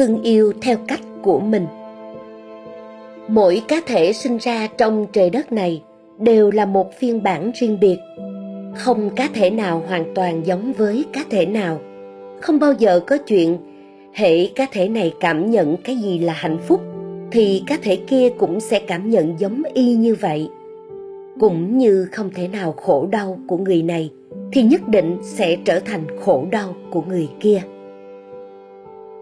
thương yêu theo cách của mình. Mỗi cá thể sinh ra trong trời đất này đều là một phiên bản riêng biệt. Không cá thể nào hoàn toàn giống với cá thể nào. Không bao giờ có chuyện hệ cá thể này cảm nhận cái gì là hạnh phúc, thì cá thể kia cũng sẽ cảm nhận giống y như vậy. Cũng như không thể nào khổ đau của người này, thì nhất định sẽ trở thành khổ đau của người kia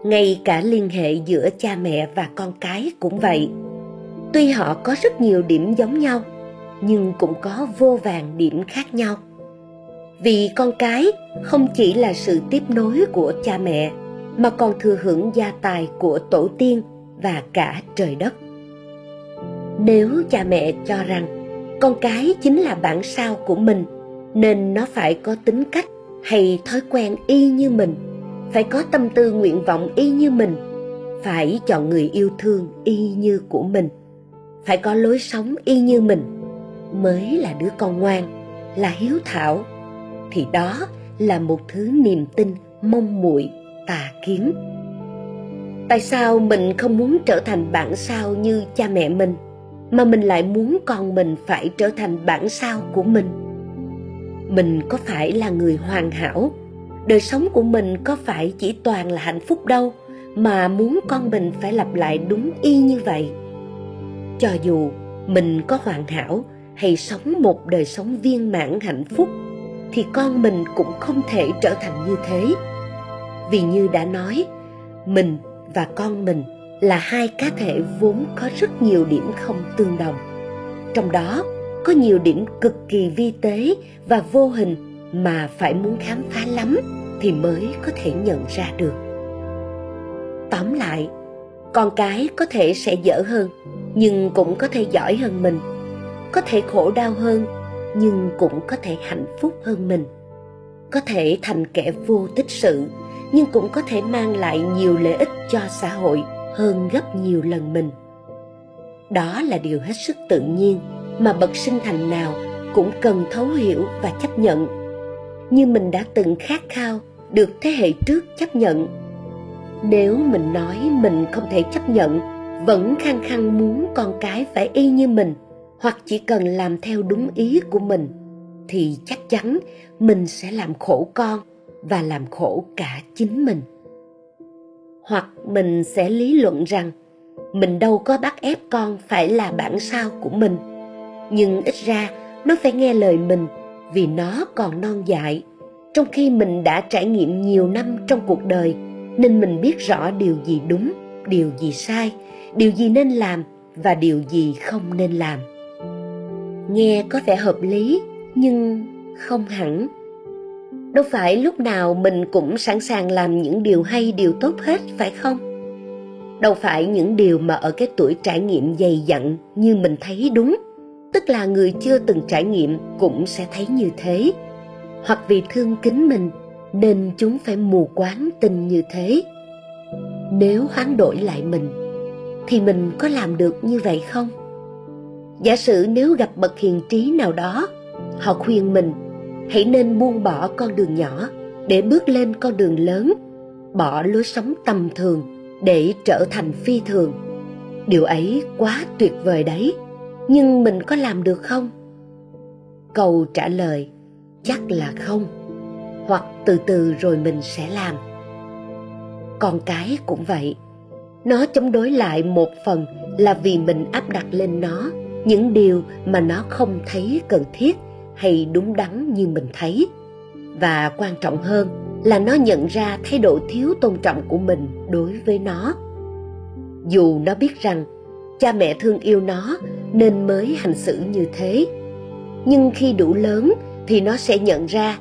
ngay cả liên hệ giữa cha mẹ và con cái cũng vậy. Tuy họ có rất nhiều điểm giống nhau, nhưng cũng có vô vàng điểm khác nhau. Vì con cái không chỉ là sự tiếp nối của cha mẹ, mà còn thừa hưởng gia tài của tổ tiên và cả trời đất. Nếu cha mẹ cho rằng con cái chính là bản sao của mình, nên nó phải có tính cách hay thói quen y như mình phải có tâm tư nguyện vọng y như mình. Phải chọn người yêu thương y như của mình. Phải có lối sống y như mình. Mới là đứa con ngoan, là hiếu thảo. Thì đó là một thứ niềm tin, mong muội, tà kiến. Tại sao mình không muốn trở thành bản sao như cha mẹ mình, mà mình lại muốn con mình phải trở thành bản sao của mình? Mình có phải là người hoàn hảo đời sống của mình có phải chỉ toàn là hạnh phúc đâu, mà muốn con mình phải lặp lại đúng y như vậy. Cho dù mình có hoàn hảo hay sống một đời sống viên mãn hạnh phúc, thì con mình cũng không thể trở thành như thế. Vì như đã nói, mình và con mình là hai cá thể vốn có rất nhiều điểm không tương đồng. Trong đó, có nhiều điểm cực kỳ vi tế và vô hình mà phải muốn khám phá lắm thì mới có thể nhận ra được. Tóm lại, con cái có thể sẽ dở hơn, nhưng cũng có thể giỏi hơn mình. Có thể khổ đau hơn, nhưng cũng có thể hạnh phúc hơn mình. Có thể thành kẻ vô tích sự, nhưng cũng có thể mang lại nhiều lợi ích cho xã hội hơn gấp nhiều lần mình. Đó là điều hết sức tự nhiên mà bậc sinh thành nào cũng cần thấu hiểu và chấp nhận như mình đã từng khát khao được thế hệ trước chấp nhận. Nếu mình nói mình không thể chấp nhận, vẫn khăng khăng muốn con cái phải y như mình, hoặc chỉ cần làm theo đúng ý của mình, thì chắc chắn mình sẽ làm khổ con và làm khổ cả chính mình. Hoặc mình sẽ lý luận rằng, mình đâu có bắt ép con phải là bản sao của mình, nhưng ít ra nó phải nghe lời mình vì nó còn non dại. Trong khi mình đã trải nghiệm nhiều năm trong cuộc đời, nên mình biết rõ điều gì đúng, điều gì sai, điều gì nên làm và điều gì không nên làm. Nghe có vẻ hợp lý, nhưng không hẳn. Đâu phải lúc nào mình cũng sẵn sàng làm những điều hay, điều tốt hết, phải không? Đâu phải những điều mà ở cái tuổi trải nghiệm dày dặn như mình thấy đúng tức là người chưa từng trải nghiệm cũng sẽ thấy như thế. Hoặc vì thương kính mình, nên chúng phải mù quáng tin như thế. Nếu hoán đổi lại mình, thì mình có làm được như vậy không? Giả sử nếu gặp bậc hiền trí nào đó, họ khuyên mình, hãy nên buông bỏ con đường nhỏ để bước lên con đường lớn, bỏ lối sống tầm thường để trở thành phi thường. Điều ấy quá tuyệt vời đấy nhưng mình có làm được không? Câu trả lời, chắc là không. Hoặc từ từ rồi mình sẽ làm. Con cái cũng vậy. Nó chống đối lại một phần là vì mình áp đặt lên nó những điều mà nó không thấy cần thiết hay đúng đắn như mình thấy. Và quan trọng hơn là nó nhận ra thái độ thiếu tôn trọng của mình đối với nó. Dù nó biết rằng cha mẹ thương yêu nó nên mới hành xử như thế. Nhưng khi đủ lớn thì nó sẽ nhận ra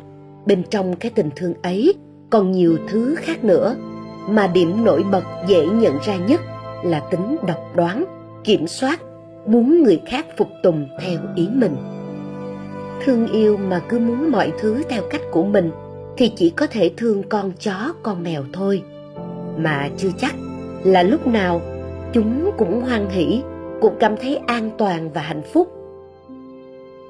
bên trong cái tình thương ấy còn nhiều thứ khác nữa, mà điểm nổi bật dễ nhận ra nhất là tính độc đoán, kiểm soát, muốn người khác phục tùng theo ý mình. Thương yêu mà cứ muốn mọi thứ theo cách của mình thì chỉ có thể thương con chó, con mèo thôi. Mà chưa chắc là lúc nào chúng cũng hoan hỷ cũng cảm thấy an toàn và hạnh phúc.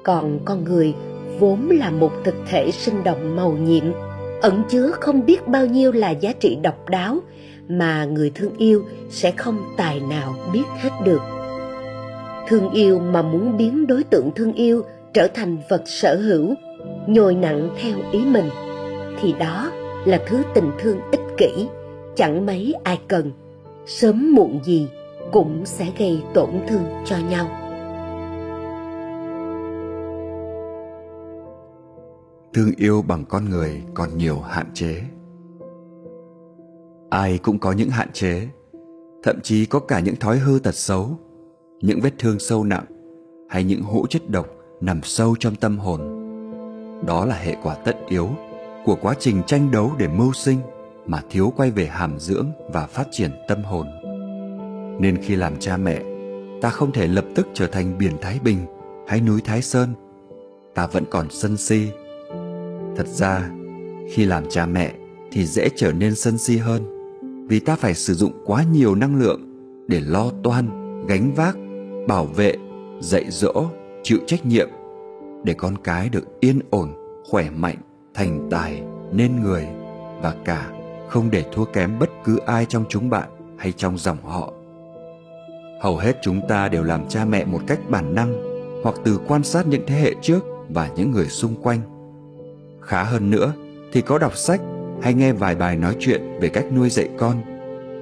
Còn con người vốn là một thực thể sinh động màu nhiệm, ẩn chứa không biết bao nhiêu là giá trị độc đáo mà người thương yêu sẽ không tài nào biết hết được. Thương yêu mà muốn biến đối tượng thương yêu trở thành vật sở hữu, nhồi nặng theo ý mình, thì đó là thứ tình thương ích kỷ, chẳng mấy ai cần, sớm muộn gì cũng sẽ gây tổn thương cho nhau. Thương yêu bằng con người còn nhiều hạn chế. Ai cũng có những hạn chế, thậm chí có cả những thói hư tật xấu, những vết thương sâu nặng hay những hũ chất độc nằm sâu trong tâm hồn. Đó là hệ quả tất yếu của quá trình tranh đấu để mưu sinh mà thiếu quay về hàm dưỡng và phát triển tâm hồn nên khi làm cha mẹ, ta không thể lập tức trở thành biển thái bình hay núi thái sơn. Ta vẫn còn sân si. Thật ra, khi làm cha mẹ thì dễ trở nên sân si hơn, vì ta phải sử dụng quá nhiều năng lượng để lo toan, gánh vác, bảo vệ, dạy dỗ, chịu trách nhiệm để con cái được yên ổn, khỏe mạnh, thành tài, nên người và cả không để thua kém bất cứ ai trong chúng bạn hay trong dòng họ hầu hết chúng ta đều làm cha mẹ một cách bản năng, hoặc từ quan sát những thế hệ trước và những người xung quanh. Khá hơn nữa, thì có đọc sách hay nghe vài bài nói chuyện về cách nuôi dạy con,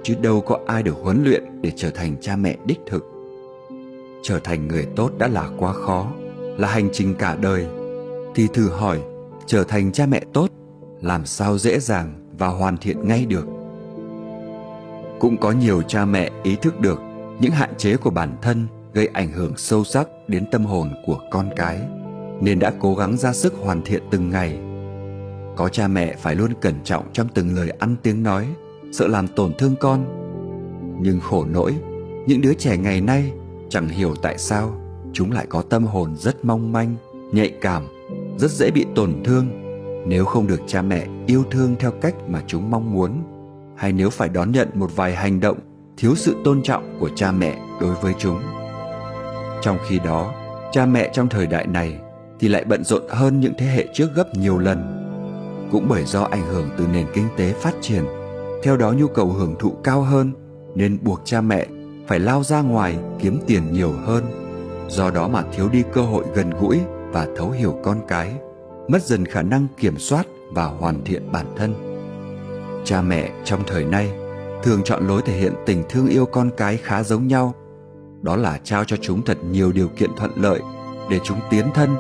chứ đâu có ai được huấn luyện để trở thành cha mẹ đích thực. Trở thành người tốt đã là quá khó, là hành trình cả đời. Thì thử hỏi, trở thành cha mẹ tốt, làm sao dễ dàng và hoàn thiện ngay được? Cũng có nhiều cha mẹ ý thức được những hạn chế của bản thân gây ảnh hưởng sâu sắc đến tâm hồn của con cái, nên đã cố gắng ra sức hoàn thiện từng ngày. Có cha mẹ phải luôn cẩn trọng trong từng lời ăn tiếng nói, sợ làm tổn thương con. Nhưng khổ nỗi, những đứa trẻ ngày nay chẳng hiểu tại sao chúng lại có tâm hồn rất mong manh, nhạy cảm, rất dễ bị tổn thương nếu không được cha mẹ yêu thương theo cách mà chúng mong muốn. Hay nếu phải đón nhận một vài hành động thiếu sự tôn trọng của cha mẹ đối với chúng. Trong khi đó, cha mẹ trong thời đại này thì lại bận rộn hơn những thế hệ trước gấp nhiều lần, cũng bởi do ảnh hưởng từ nền kinh tế phát triển. Theo đó, nhu cầu hưởng thụ cao hơn, nên buộc cha mẹ phải lao ra ngoài kiếm tiền nhiều hơn. Do đó mà thiếu đi cơ hội gần gũi và thấu hiểu con cái, mất dần khả năng kiểm soát và hoàn thiện bản thân. Cha mẹ trong thời nay thường chọn lối thể hiện tình thương yêu con cái khá giống nhau. Đó là trao cho chúng thật nhiều điều kiện thuận lợi để chúng tiến thân.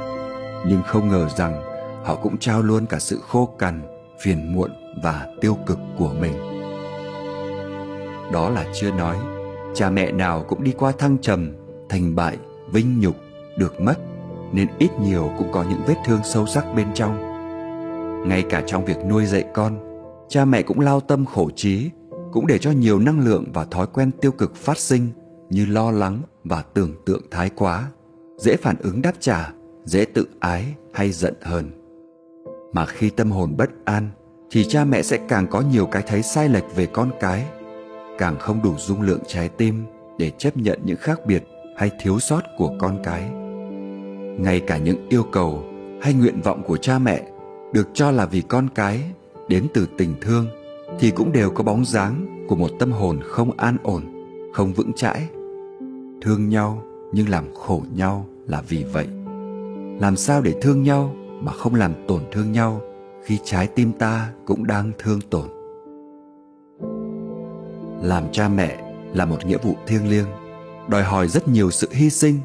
Nhưng không ngờ rằng họ cũng trao luôn cả sự khô cằn, phiền muộn và tiêu cực của mình. Đó là chưa nói, cha mẹ nào cũng đi qua thăng trầm, thành bại, vinh nhục, được mất, nên ít nhiều cũng có những vết thương sâu sắc bên trong. Ngay cả trong việc nuôi dạy con, cha mẹ cũng lao tâm khổ trí cũng để cho nhiều năng lượng và thói quen tiêu cực phát sinh như lo lắng và tưởng tượng thái quá, dễ phản ứng đáp trả, dễ tự ái hay giận hờn. Mà khi tâm hồn bất an, thì cha mẹ sẽ càng có nhiều cái thấy sai lệch về con cái, càng không đủ dung lượng trái tim để chấp nhận những khác biệt hay thiếu sót của con cái. Ngay cả những yêu cầu hay nguyện vọng của cha mẹ được cho là vì con cái đến từ tình thương thì cũng đều có bóng dáng của một tâm hồn không an ổn, không vững chãi. Thương nhau nhưng làm khổ nhau là vì vậy. Làm sao để thương nhau mà không làm tổn thương nhau khi trái tim ta cũng đang thương tổn? Làm cha mẹ là một nghĩa vụ thiêng liêng, đòi hỏi rất nhiều sự hy sinh.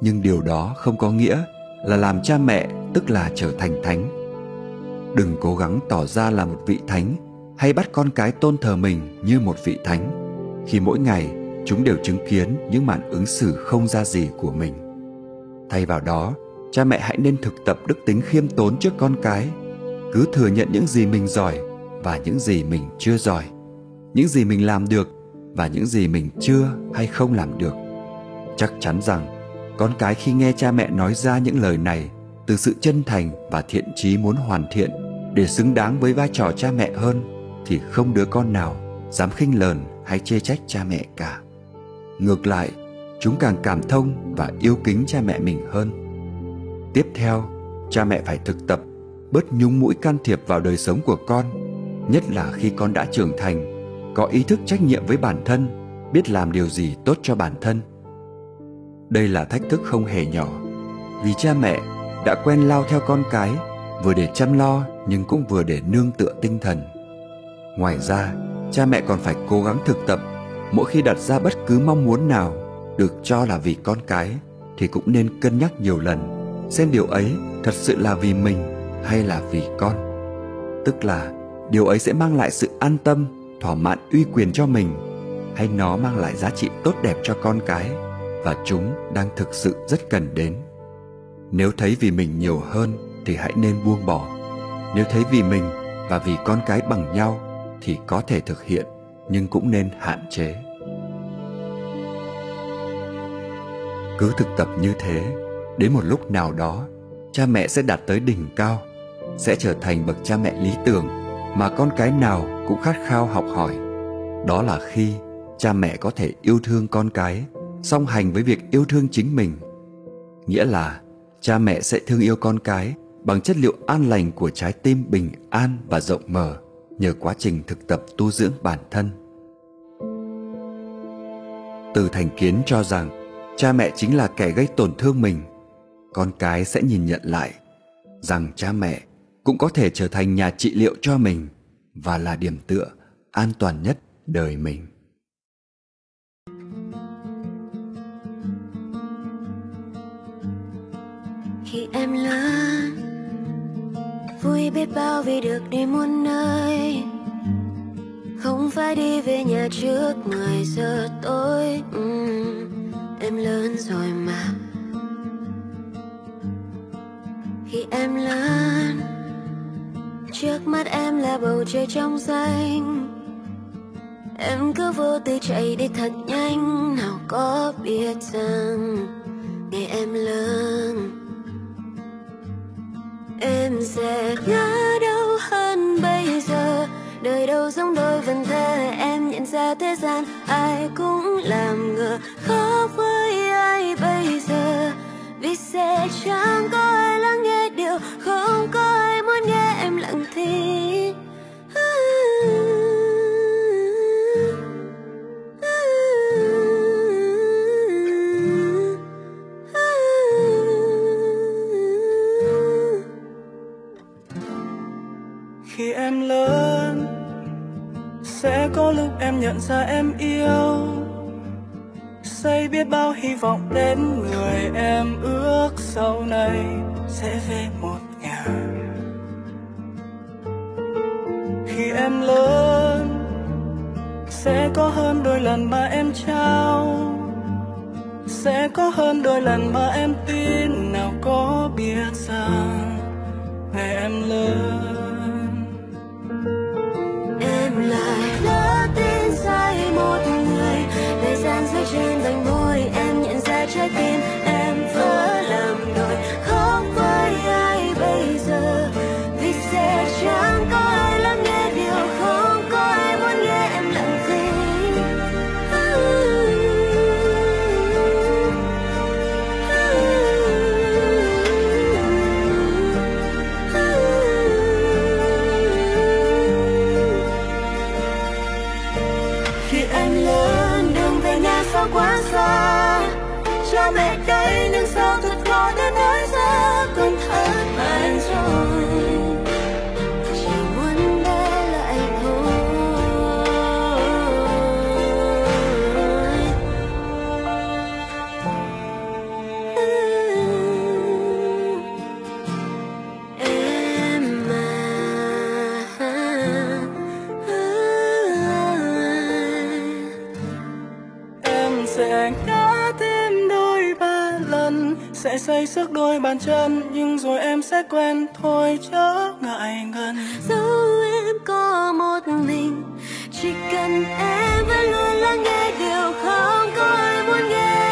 Nhưng điều đó không có nghĩa là làm cha mẹ tức là trở thành thánh. Đừng cố gắng tỏ ra là một vị thánh hay bắt con cái tôn thờ mình như một vị thánh. Khi mỗi ngày, chúng đều chứng kiến những màn ứng xử không ra gì của mình. Thay vào đó, cha mẹ hãy nên thực tập đức tính khiêm tốn trước con cái. Cứ thừa nhận những gì mình giỏi và những gì mình chưa giỏi, những gì mình làm được và những gì mình chưa hay không làm được. Chắc chắn rằng, con cái khi nghe cha mẹ nói ra những lời này, từ sự chân thành và thiện chí muốn hoàn thiện để xứng đáng với vai trò cha mẹ hơn thì không đứa con nào dám khinh lờn hay chê trách cha mẹ cả. Ngược lại, chúng càng cảm thông và yêu kính cha mẹ mình hơn. Tiếp theo, cha mẹ phải thực tập bớt nhúng mũi can thiệp vào đời sống của con, nhất là khi con đã trưởng thành, có ý thức trách nhiệm với bản thân, biết làm điều gì tốt cho bản thân. Đây là thách thức không hề nhỏ, vì cha mẹ đã quen lao theo con cái, vừa để chăm lo nhưng cũng vừa để nương tựa tinh thần ngoài ra, cha mẹ còn phải cố gắng thực tập. Mỗi khi đặt ra bất cứ mong muốn nào, được cho là vì con cái, thì cũng nên cân nhắc nhiều lần, xem điều ấy thật sự là vì mình hay là vì con. Tức là, điều ấy sẽ mang lại sự an tâm, thỏa mãn uy quyền cho mình, hay nó mang lại giá trị tốt đẹp cho con cái và chúng đang thực sự rất cần đến. Nếu thấy vì mình nhiều hơn thì hãy nên buông bỏ. Nếu thấy vì mình và vì con cái bằng nhau thì có thể thực hiện, nhưng cũng nên hạn chế. Cứ thực tập như thế, đến một lúc nào đó, cha mẹ sẽ đạt tới đỉnh cao, sẽ trở thành bậc cha mẹ lý tưởng mà con cái nào cũng khát khao học hỏi. Đó là khi cha mẹ có thể yêu thương con cái, song hành với việc yêu thương chính mình. Nghĩa là cha mẹ sẽ thương yêu con cái bằng chất liệu an lành của trái tim bình an và rộng mở nhờ quá trình thực tập tu dưỡng bản thân. Từ thành kiến cho rằng, cha mẹ chính là kẻ gây tổn thương mình. Con cái sẽ nhìn nhận lại rằng cha mẹ cũng có thể trở thành nhà trị liệu cho mình và là điểm tựa an toàn nhất đời mình. Biết bao vì được đi muôn nơi. Không phải đi về nhà trước 10 giờ tối. Uhm, em lớn rồi mà. Khi em lớn trước mắt em là bầu trời trong xanh. Em cứ vô tư chạy đi thật nhanh. Nào có biết rằng ngày em lớn em sẽ nhớ đâu hơn bây giờ. Đời đâu giống đôi vần thơ em nhận ra thế gian ai cũng làm ngờ. Khó với ai bây giờ? Vì sẽ chẳng có ai lắng nghe điều khi em lớn sẽ có hơn đôi lần mà em trao. Sẽ có hơn đôi lần mà em tin nào có biết rằng ngày em lớn. Em lại lỡ tin sai một người thời gian rơi trên vành bàn chân, nhưng rồi em sẽ quen. Thôi chớ ngại ngần. Dẫu em có một mình, chỉ cần em vẫn luôn lắng nghe điều không có ai muốn nghe.